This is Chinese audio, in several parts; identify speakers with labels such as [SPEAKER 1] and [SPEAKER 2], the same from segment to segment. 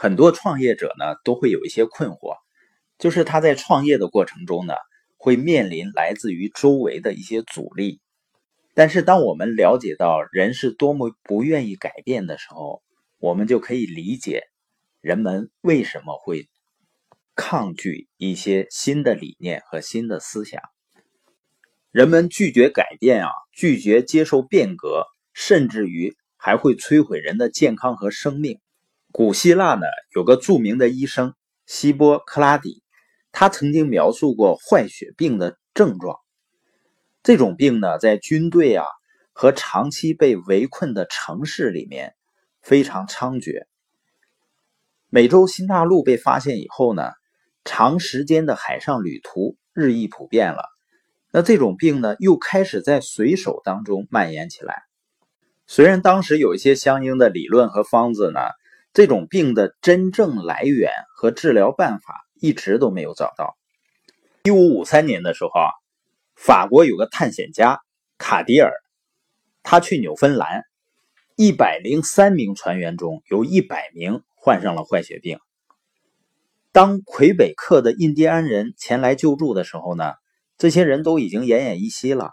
[SPEAKER 1] 很多创业者呢都会有一些困惑，就是他在创业的过程中呢，会面临来自于周围的一些阻力。但是当我们了解到人是多么不愿意改变的时候，我们就可以理解人们为什么会抗拒一些新的理念和新的思想。人们拒绝改变啊，拒绝接受变革，甚至于还会摧毁人的健康和生命。古希腊呢，有个著名的医生希波克拉底，他曾经描述过坏血病的症状。这种病呢，在军队啊和长期被围困的城市里面非常猖獗。美洲新大陆被发现以后呢，长时间的海上旅途日益普遍了。那这种病呢，又开始在水手当中蔓延起来。虽然当时有一些相应的理论和方子呢。这种病的真正来源和治疗办法一直都没有找到。一五五三年的时候啊，法国有个探险家卡迪尔，他去纽芬兰，一百零三名船员中有一百名患上了坏血病。当魁北克的印第安人前来救助的时候呢，这些人都已经奄奄一息了。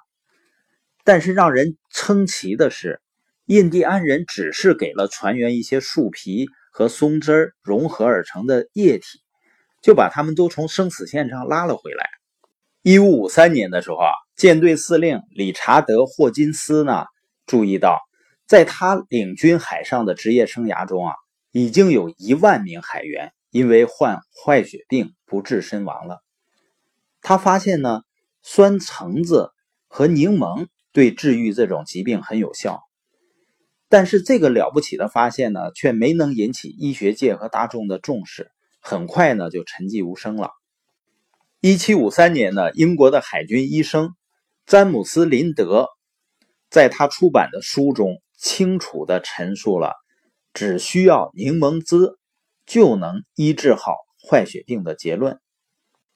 [SPEAKER 1] 但是让人称奇的是。印第安人只是给了船员一些树皮和松枝融合而成的液体，就把他们都从生死线上拉了回来。一五五三年的时候啊，舰队司令理查德·霍金斯呢注意到，在他领军海上的职业生涯中啊，已经有一万名海员因为患坏血病不治身亡了。他发现呢，酸橙子和柠檬对治愈这种疾病很有效。但是这个了不起的发现呢，却没能引起医学界和大众的重视，很快呢就沉寂无声了。一七五三年呢，英国的海军医生詹姆斯·林德在他出版的书中清楚地陈述了只需要柠檬汁就能医治好坏血病的结论。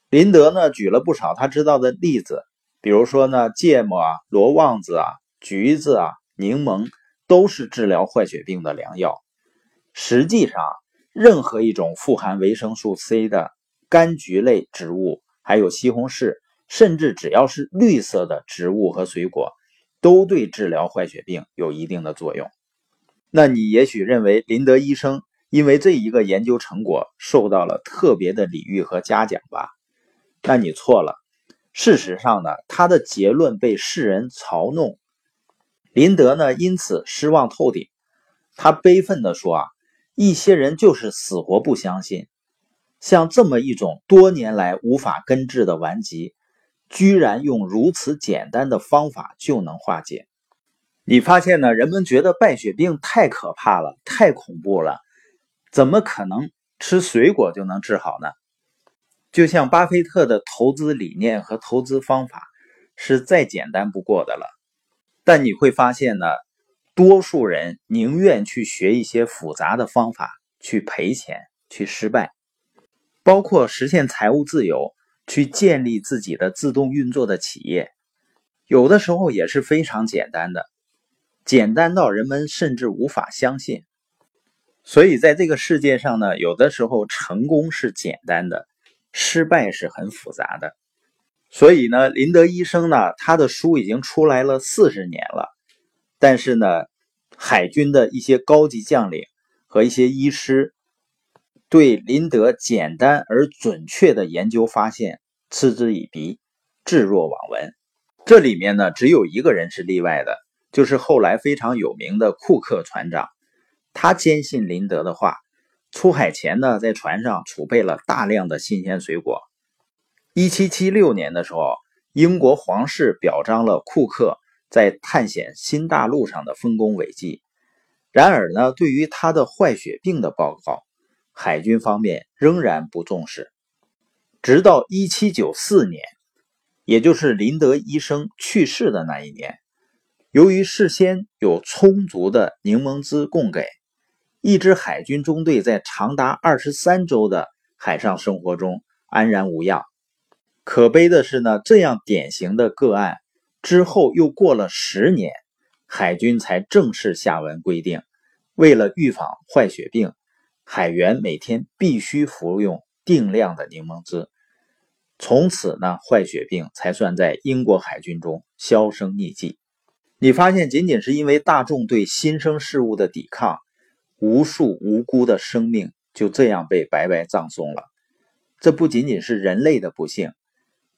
[SPEAKER 1] 林德呢举了不少他知道的例子，比如说呢芥末啊、罗望子啊、橘子啊、柠檬。都是治疗坏血病的良药。实际上，任何一种富含维生素 C 的柑橘类植物，还有西红柿，甚至只要是绿色的植物和水果，都对治疗坏血病有一定的作用。那你也许认为林德医生因为这一个研究成果受到了特别的礼遇和嘉奖吧？那你错了。事实上呢，他的结论被世人嘲弄。林德呢，因此失望透顶。他悲愤地说：“啊，一些人就是死活不相信，像这么一种多年来无法根治的顽疾，居然用如此简单的方法就能化解。你发现呢？人们觉得败血病太可怕了，太恐怖了，怎么可能吃水果就能治好呢？就像巴菲特的投资理念和投资方法，是再简单不过的了。”但你会发现呢，多数人宁愿去学一些复杂的方法，去赔钱，去失败，包括实现财务自由，去建立自己的自动运作的企业，有的时候也是非常简单的，简单到人们甚至无法相信。所以在这个世界上呢，有的时候成功是简单的，失败是很复杂的。所以呢，林德医生呢，他的书已经出来了四十年了，但是呢，海军的一些高级将领和一些医师对林德简单而准确的研究发现嗤之以鼻，置若罔闻。这里面呢，只有一个人是例外的，就是后来非常有名的库克船长，他坚信林德的话，出海前呢，在船上储备了大量的新鲜水果。一七七六年的时候，英国皇室表彰了库克在探险新大陆上的丰功伟绩。然而呢，对于他的坏血病的报告，海军方面仍然不重视。直到一七九四年，也就是林德医生去世的那一年，由于事先有充足的柠檬汁供给，一支海军中队在长达二十三周的海上生活中安然无恙。可悲的是呢，这样典型的个案之后又过了十年，海军才正式下文规定，为了预防坏血病，海员每天必须服用定量的柠檬汁。从此呢，坏血病才算在英国海军中销声匿迹。你发现，仅仅是因为大众对新生事物的抵抗，无数无辜的生命就这样被白白葬送了。这不仅仅是人类的不幸，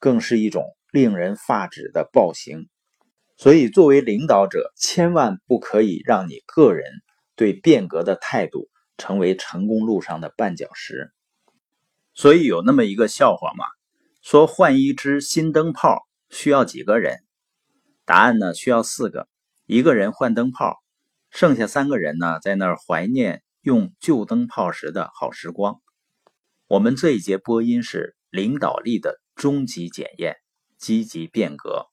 [SPEAKER 1] 更是一种令人发指的暴行。所以，作为领导者，千万不可以让你个人对变革的态度成为成功路上的绊脚石。所以，有那么一个笑话嘛，说换一只新灯泡需要几个人？答案呢，需要四个，一个人换灯泡，剩下三个人呢，在那儿怀念用旧灯泡时的好时光。我们这一节播音是领导力的终极检验，积极变革。